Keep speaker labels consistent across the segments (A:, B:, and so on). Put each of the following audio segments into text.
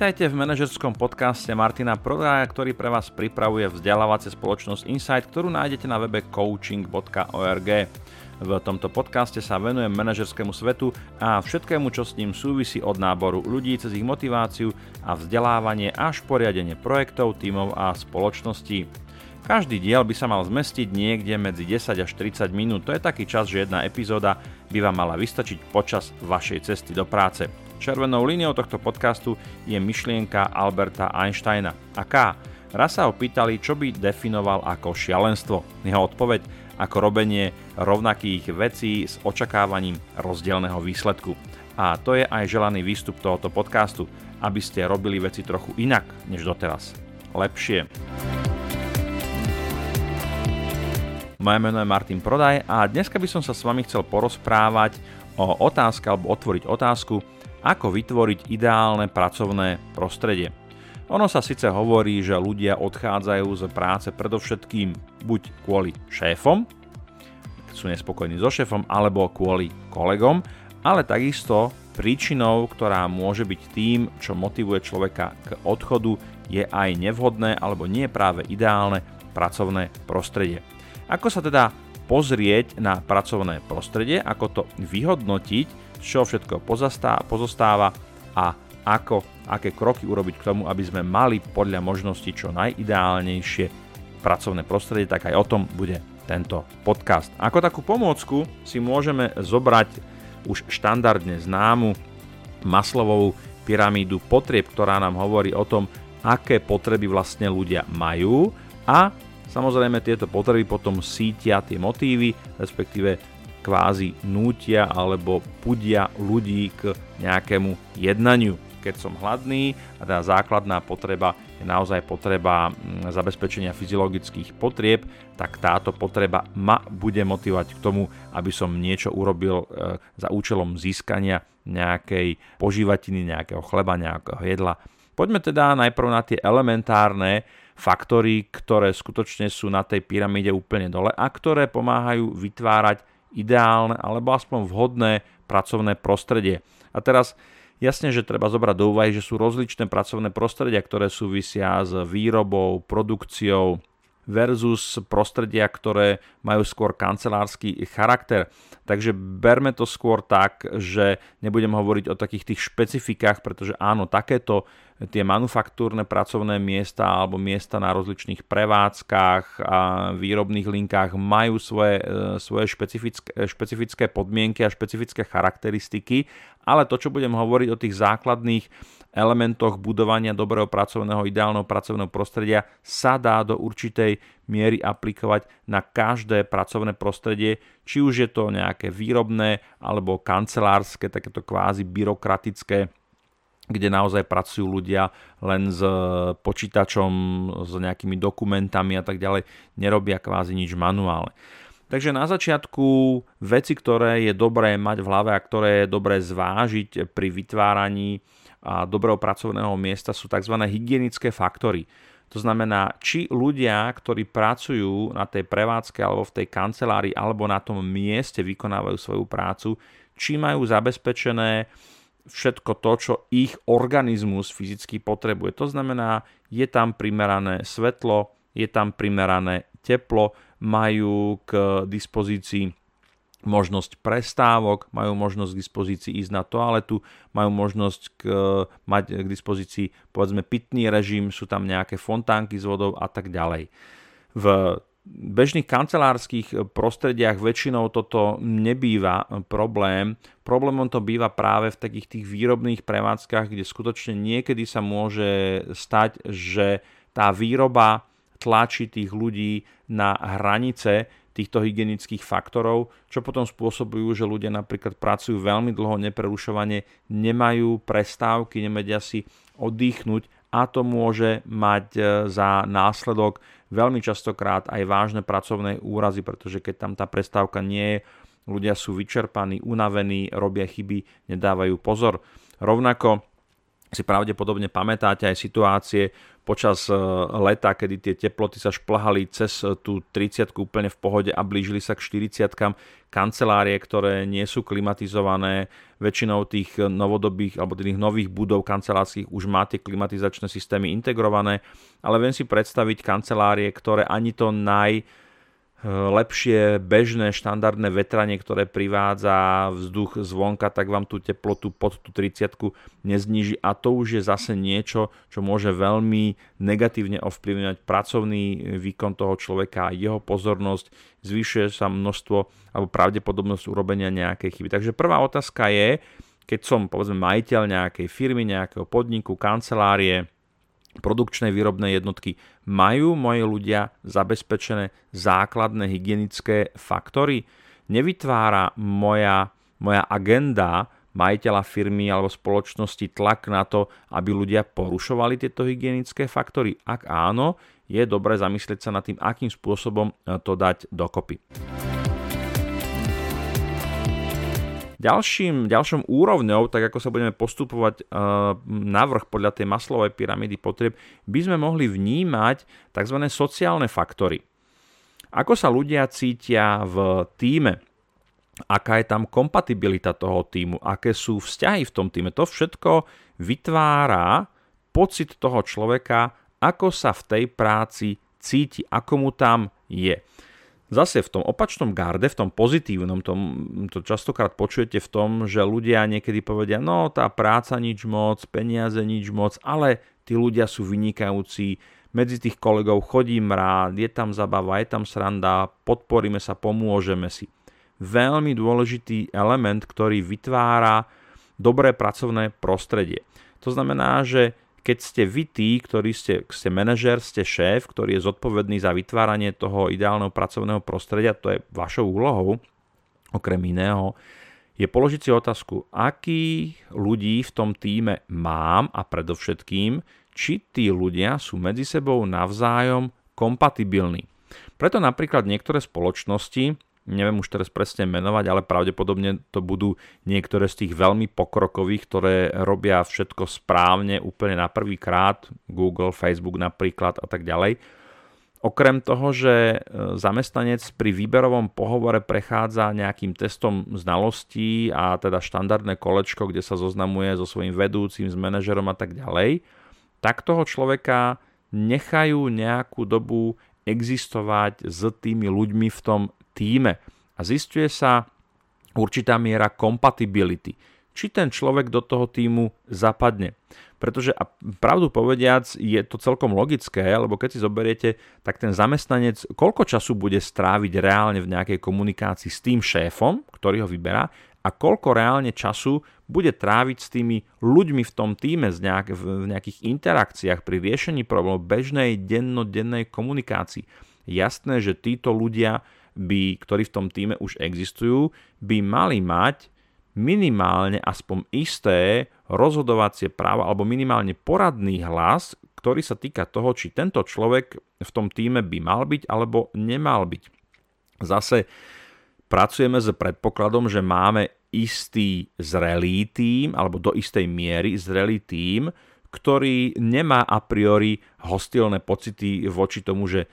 A: Vítajte v manažerskom podcaste Martina Prodaja, ktorý pre vás pripravuje vzdelávacia spoločnosť Insight, ktorú nájdete na webe coaching.org. V tomto podcaste sa venujem manažerskému svetu a všetkému, čo s ním súvisí od náboru ľudí cez ich motiváciu a vzdelávanie až poriadenie projektov, tímov a spoločností. Každý diel by sa mal zmestiť niekde medzi 10 až 30 minút, to je taký čas, že jedna epizóda by vám mala vystačiť počas vašej cesty do práce. Červenou líniou tohto podcastu je myšlienka Alberta Einsteina. Aká? Raz sa ho pýtali, čo by definoval ako šialenstvo. Jeho odpoveď ako robenie rovnakých vecí s očakávaním rozdielného výsledku. A to je aj želaný výstup tohoto podcastu, aby ste robili veci trochu inak než doteraz. Lepšie. Moje meno je Martin Prodaj a dneska by som sa s vami chcel porozprávať o otázke alebo otvoriť otázku, ako vytvoriť ideálne pracovné prostredie. Ono sa síce hovorí, že ľudia odchádzajú z práce predovšetkým buď kvôli šéfom, sú nespokojní so šéfom, alebo kvôli kolegom, ale takisto príčinou, ktorá môže byť tým, čo motivuje človeka k odchodu, je aj nevhodné alebo nie práve ideálne pracovné prostredie. Ako sa teda pozrieť na pracovné prostredie, ako to vyhodnotiť, čo všetko pozostáva a ako, aké kroky urobiť k tomu, aby sme mali podľa možností čo najideálnejšie pracovné prostredie, tak aj o tom bude tento podcast. Ako takú pomôcku si môžeme zobrať už štandardne známu maslovou pyramídu potrieb, ktorá nám hovorí o tom, aké potreby vlastne ľudia majú a samozrejme tieto potreby potom sítia tie motívy, respektíve kvázi nútia alebo pudia ľudí k nejakému jednaniu. Keď som hladný a tá základná potreba je naozaj potreba mm, zabezpečenia fyziologických potrieb, tak táto potreba ma bude motivovať k tomu, aby som niečo urobil e, za účelom získania nejakej požívatiny, nejakého chleba, nejakého jedla. Poďme teda najprv na tie elementárne faktory, ktoré skutočne sú na tej pyramíde úplne dole a ktoré pomáhajú vytvárať ideálne alebo aspoň vhodné pracovné prostredie. A teraz jasne, že treba zobrať do úvahy, že sú rozličné pracovné prostredia, ktoré súvisia s výrobou, produkciou versus prostredia, ktoré majú skôr kancelársky charakter. Takže berme to skôr tak, že nebudem hovoriť o takých tých špecifikách, pretože áno, takéto tie manufaktúrne pracovné miesta alebo miesta na rozličných prevádzkach a výrobných linkách majú svoje, e, svoje špecifické, špecifické podmienky a špecifické charakteristiky, ale to, čo budem hovoriť o tých základných elementoch budovania dobrého pracovného, ideálneho pracovného prostredia sa dá do určitej miery aplikovať na každé pracovné prostredie, či už je to nejaké výrobné alebo kancelárske, takéto kvázi byrokratické kde naozaj pracujú ľudia len s počítačom, s nejakými dokumentami a tak ďalej, nerobia kvázi nič manuálne. Takže na začiatku veci, ktoré je dobré mať v hlave a ktoré je dobré zvážiť pri vytváraní a dobrého pracovného miesta sú tzv. hygienické faktory. To znamená, či ľudia, ktorí pracujú na tej prevádzke alebo v tej kancelárii alebo na tom mieste vykonávajú svoju prácu, či majú zabezpečené všetko to, čo ich organizmus fyzicky potrebuje. To znamená, je tam primerané svetlo, je tam primerané teplo, majú k dispozícii možnosť prestávok, majú možnosť k dispozícii ísť na toaletu, majú možnosť k, mať k dispozícii povedzme pitný režim, sú tam nejaké fontánky s vodou a tak ďalej. V bežných kancelárskych prostrediach väčšinou toto nebýva problém. Problémom to býva práve v takých tých výrobných prevádzkach, kde skutočne niekedy sa môže stať, že tá výroba tlačí tých ľudí na hranice týchto hygienických faktorov, čo potom spôsobujú, že ľudia napríklad pracujú veľmi dlho neprerušovane, nemajú prestávky, nemedia si oddychnúť a to môže mať e, za následok veľmi častokrát aj vážne pracovné úrazy, pretože keď tam tá prestávka nie je, ľudia sú vyčerpaní, unavení, robia chyby, nedávajú pozor. Rovnako si pravdepodobne pamätáte aj situácie počas e, leta, kedy tie teploty sa šplhali cez e, tú 30 úplne v pohode a blížili sa k 40 kancelárie, ktoré nie sú klimatizované. Väčšinou tých novodobých alebo tých nových budov kancelárskych už má tie klimatizačné systémy integrované, ale viem si predstaviť kancelárie, ktoré ani to naj lepšie bežné štandardné vetranie, ktoré privádza vzduch zvonka, tak vám tú teplotu pod tú 30 nezníži a to už je zase niečo, čo môže veľmi negatívne ovplyvňovať pracovný výkon toho človeka a jeho pozornosť, zvyšuje sa množstvo alebo pravdepodobnosť urobenia nejakej chyby. Takže prvá otázka je, keď som povedzme majiteľ nejakej firmy, nejakého podniku, kancelárie, produkčnej výrobnej jednotky, majú moji ľudia zabezpečené základné hygienické faktory? Nevytvára moja, moja agenda majiteľa firmy alebo spoločnosti tlak na to, aby ľudia porušovali tieto hygienické faktory? Ak áno, je dobré zamyslieť sa nad tým, akým spôsobom to dať dokopy. Ďalším, ďalším úrovňou, tak ako sa budeme postupovať uh, navrh podľa tej maslovej pyramidy potrieb, by sme mohli vnímať tzv. sociálne faktory. Ako sa ľudia cítia v týme, aká je tam kompatibilita toho týmu, aké sú vzťahy v tom týme. To všetko vytvára pocit toho človeka, ako sa v tej práci cíti, ako mu tam je. Zase v tom opačnom garde, v tom pozitívnom, tom, to častokrát počujete v tom, že ľudia niekedy povedia, no tá práca nič moc, peniaze nič moc, ale tí ľudia sú vynikajúci, medzi tých kolegov chodím rád, je tam zabava, je tam sranda, podporíme sa, pomôžeme si. Veľmi dôležitý element, ktorý vytvára dobré pracovné prostredie. To znamená, že keď ste vy tí, ktorí ste, ste manažer, ste šéf, ktorý je zodpovedný za vytváranie toho ideálneho pracovného prostredia, to je vašou úlohou, okrem iného, je položiť si otázku, aký ľudí v tom týme mám a predovšetkým, či tí ľudia sú medzi sebou navzájom kompatibilní. Preto napríklad niektoré spoločnosti neviem už teraz presne menovať, ale pravdepodobne to budú niektoré z tých veľmi pokrokových, ktoré robia všetko správne úplne na prvý krát, Google, Facebook napríklad a tak ďalej. Okrem toho, že e, zamestnanec pri výberovom pohovore prechádza nejakým testom znalostí a teda štandardné kolečko, kde sa zoznamuje so svojím vedúcim, s manažerom a tak ďalej, tak toho človeka nechajú nejakú dobu existovať s tými ľuďmi v tom týme a zistuje sa určitá miera kompatibility. Či ten človek do toho týmu zapadne. Pretože a pravdu povediac je to celkom logické, lebo keď si zoberiete, tak ten zamestnanec koľko času bude stráviť reálne v nejakej komunikácii s tým šéfom, ktorý ho vyberá, a koľko reálne času bude tráviť s tými ľuďmi v tom týme v nejakých interakciách pri riešení problémov bežnej dennodennej komunikácii. Jasné, že títo ľudia by, ktorí v tom týme už existujú, by mali mať minimálne aspoň isté rozhodovacie práva alebo minimálne poradný hlas, ktorý sa týka toho, či tento človek v tom týme by mal byť alebo nemal byť. Zase pracujeme s predpokladom, že máme istý zrelý tým alebo do istej miery zrelý tým, ktorý nemá a priori hostilné pocity voči tomu, že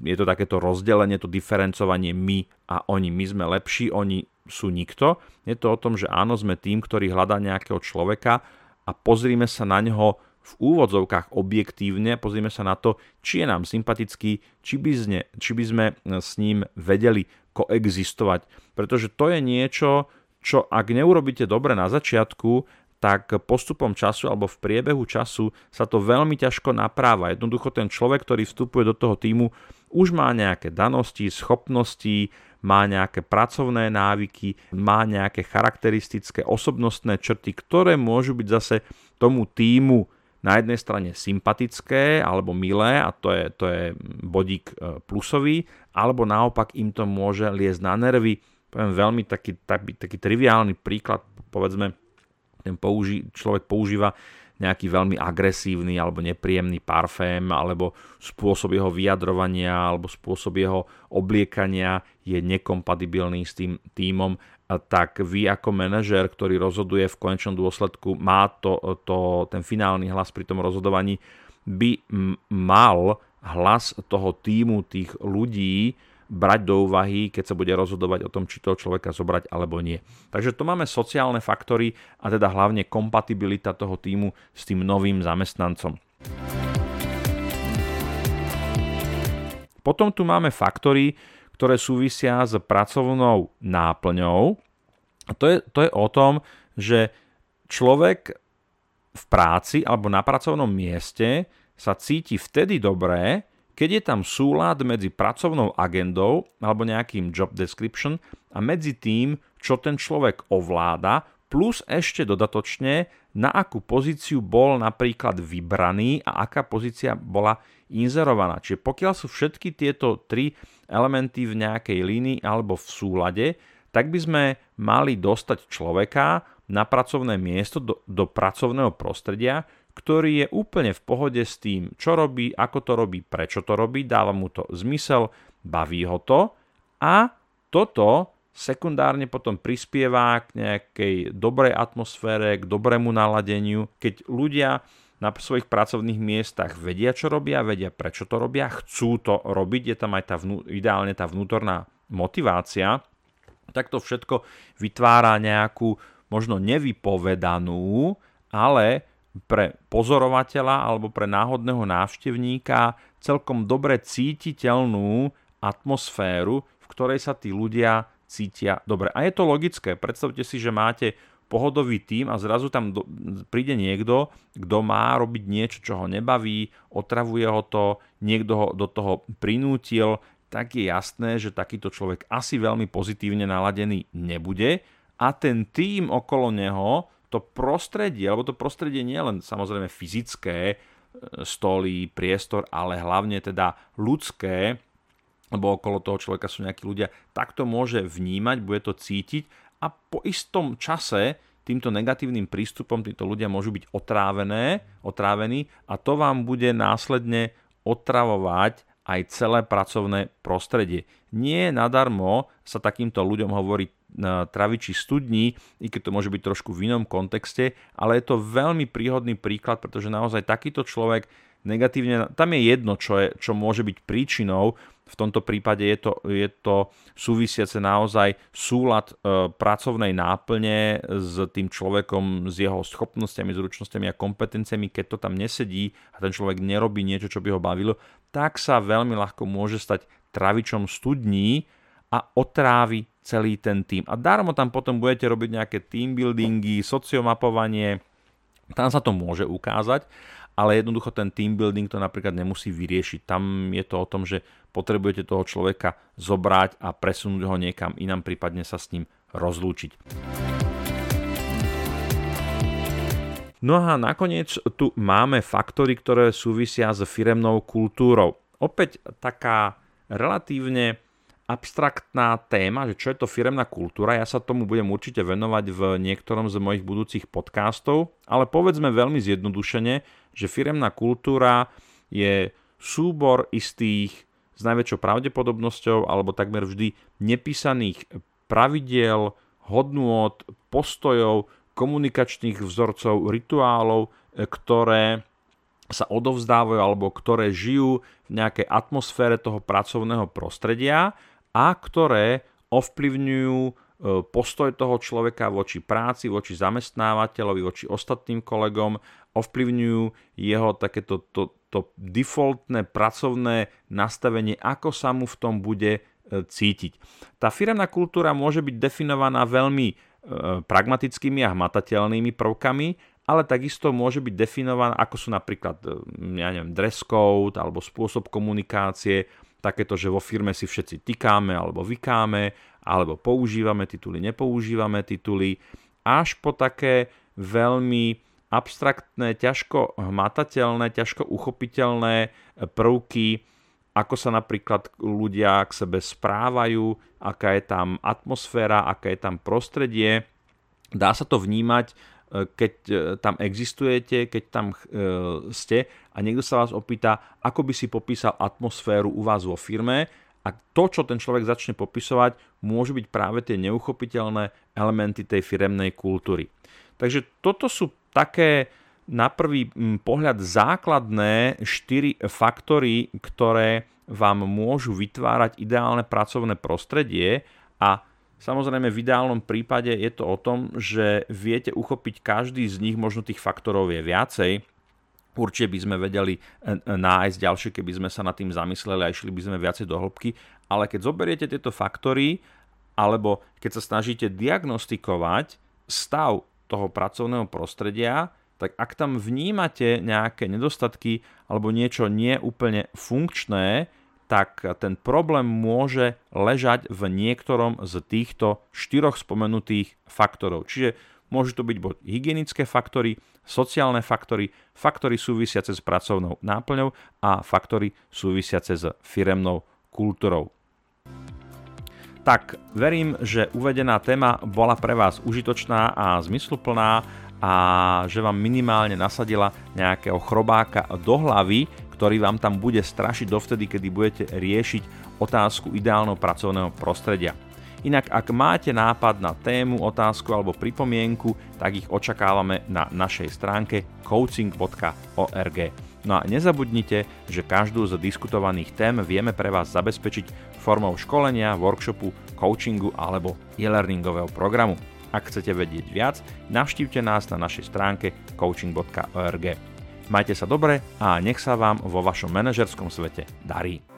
A: je to takéto rozdelenie, to diferencovanie my a oni. My sme lepší, oni sú nikto. Je to o tom, že áno, sme tým, ktorý hľadá nejakého človeka a pozrime sa na neho v úvodzovkách objektívne, pozrime sa na to, či je nám sympatický, či by, zne, či by sme s ním vedeli koexistovať. Pretože to je niečo, čo ak neurobíte dobre na začiatku, tak postupom času alebo v priebehu času sa to veľmi ťažko napráva. Jednoducho ten človek, ktorý vstupuje do toho týmu, už má nejaké danosti, schopnosti, má nejaké pracovné návyky, má nejaké charakteristické osobnostné črty, ktoré môžu byť zase tomu týmu na jednej strane sympatické alebo milé a to je, to je bodík e, plusový, alebo naopak im to môže liesť na nervy. Poviem veľmi taký, taký, taký triviálny príklad, povedzme, ten použi- človek používa nejaký veľmi agresívny alebo nepríjemný parfém, alebo spôsob jeho vyjadrovania, alebo spôsob jeho obliekania je nekompatibilný s tým týmom, tak vy ako manažer, ktorý rozhoduje v konečnom dôsledku, má to, to, ten finálny hlas pri tom rozhodovaní, by mal hlas toho týmu, tých ľudí, brať do úvahy, keď sa bude rozhodovať o tom, či toho človeka zobrať alebo nie. Takže to máme sociálne faktory a teda hlavne kompatibilita toho týmu s tým novým zamestnancom. Potom tu máme faktory, ktoré súvisia s pracovnou náplňou. A to je, to je o tom, že človek v práci alebo na pracovnom mieste sa cíti vtedy dobré, keď je tam súlad medzi pracovnou agendou alebo nejakým job description a medzi tým, čo ten človek ovláda, plus ešte dodatočne, na akú pozíciu bol napríklad vybraný a aká pozícia bola inzerovaná. Čiže pokiaľ sú všetky tieto tri elementy v nejakej línii alebo v súlade, tak by sme mali dostať človeka na pracovné miesto, do, do pracovného prostredia, ktorý je úplne v pohode s tým, čo robí, ako to robí, prečo to robí, dáva mu to zmysel, baví ho to a toto sekundárne potom prispieva k nejakej dobrej atmosfére, k dobrému naladeniu, keď ľudia na svojich pracovných miestach vedia, čo robia, vedia, prečo to robia, chcú to robiť, je tam aj tá vnú, ideálne tá vnútorná motivácia, tak to všetko vytvára nejakú možno nevypovedanú, ale pre pozorovateľa alebo pre náhodného návštevníka celkom dobre cítiteľnú atmosféru, v ktorej sa tí ľudia cítia dobre. A je to logické. Predstavte si, že máte pohodový tým a zrazu tam do, príde niekto, kto má robiť niečo, čo ho nebaví, otravuje ho to, niekto ho do toho prinútil, tak je jasné, že takýto človek asi veľmi pozitívne naladený nebude a ten tým okolo neho to prostredie, alebo to prostredie nie len samozrejme fyzické, e, stoly, priestor, ale hlavne teda ľudské, lebo okolo toho človeka sú nejakí ľudia, tak to môže vnímať, bude to cítiť a po istom čase týmto negatívnym prístupom títo ľudia môžu byť otrávené, otrávení a to vám bude následne otravovať aj celé pracovné prostredie. Nie nadarmo sa takýmto ľuďom hovorí travičí studní, i keď to môže byť trošku v inom kontexte, ale je to veľmi príhodný príklad, pretože naozaj takýto človek negatívne, tam je jedno, čo, je, čo môže byť príčinou, v tomto prípade je to, je to súvisiace naozaj súlad e, pracovnej náplne s tým človekom, s jeho schopnosťami, zručnosťami a kompetenciami, keď to tam nesedí a ten človek nerobí niečo, čo by ho bavilo, tak sa veľmi ľahko môže stať travičom studní a otrávi celý ten tým. A darmo tam potom budete robiť nejaké team buildingy, sociomapovanie, tam sa to môže ukázať, ale jednoducho ten team building to napríklad nemusí vyriešiť. Tam je to o tom, že potrebujete toho človeka zobrať a presunúť ho niekam inám, prípadne sa s ním rozlúčiť. No a nakoniec tu máme faktory, ktoré súvisia s firemnou kultúrou. Opäť taká relatívne abstraktná téma, že čo je to firemná kultúra. Ja sa tomu budem určite venovať v niektorom z mojich budúcich podcastov, ale povedzme veľmi zjednodušene, že firemná kultúra je súbor istých s najväčšou pravdepodobnosťou alebo takmer vždy nepísaných pravidiel, hodnôt, postojov, komunikačných vzorcov, rituálov, ktoré sa odovzdávajú alebo ktoré žijú v nejakej atmosfére toho pracovného prostredia a ktoré ovplyvňujú e, postoj toho človeka voči práci, voči zamestnávateľovi, voči ostatným kolegom, ovplyvňujú jeho takéto to, to defaultné pracovné nastavenie, ako sa mu v tom bude e, cítiť. Tá firemná kultúra môže byť definovaná veľmi e, pragmatickými a hmatateľnými prvkami, ale takisto môže byť definovaná, ako sú napríklad ja neviem, dress code alebo spôsob komunikácie, takéto, že vo firme si všetci tykáme alebo vykáme, alebo používame tituly, nepoužívame tituly, až po také veľmi abstraktné, ťažko hmatateľné, ťažko uchopiteľné prvky, ako sa napríklad ľudia k sebe správajú, aká je tam atmosféra, aké je tam prostredie. Dá sa to vnímať keď tam existujete, keď tam ste a niekto sa vás opýta, ako by si popísal atmosféru u vás vo firme a to, čo ten človek začne popisovať, môžu byť práve tie neuchopiteľné elementy tej firemnej kultúry. Takže toto sú také na prvý pohľad základné štyri faktory, ktoré vám môžu vytvárať ideálne pracovné prostredie a Samozrejme v ideálnom prípade je to o tom, že viete uchopiť každý z nich, možno tých faktorov je viacej, Určite by sme vedeli e, e, nájsť ďalšie, keby sme sa nad tým zamysleli a išli by sme viacej do hĺbky, ale keď zoberiete tieto faktory, alebo keď sa snažíte diagnostikovať stav toho pracovného prostredia, tak ak tam vnímate nejaké nedostatky alebo niečo nie úplne funkčné, tak ten problém môže ležať v niektorom z týchto štyroch spomenutých faktorov. Čiže môžu to byť buď hygienické faktory, sociálne faktory, faktory súvisiace s pracovnou náplňou a faktory súvisiace s firemnou kultúrou. Tak verím, že uvedená téma bola pre vás užitočná a zmysluplná a že vám minimálne nasadila nejakého chrobáka do hlavy, ktorý vám tam bude strašiť dovtedy, kedy budete riešiť otázku ideálneho pracovného prostredia. Inak ak máte nápad na tému, otázku alebo pripomienku, tak ich očakávame na našej stránke coaching.org. No a nezabudnite, že každú z diskutovaných tém vieme pre vás zabezpečiť formou školenia, workshopu, coachingu alebo e-learningového programu. Ak chcete vedieť viac, navštívte nás na našej stránke coaching.org. Majte sa dobre a nech sa vám vo vašom manažerskom svete darí.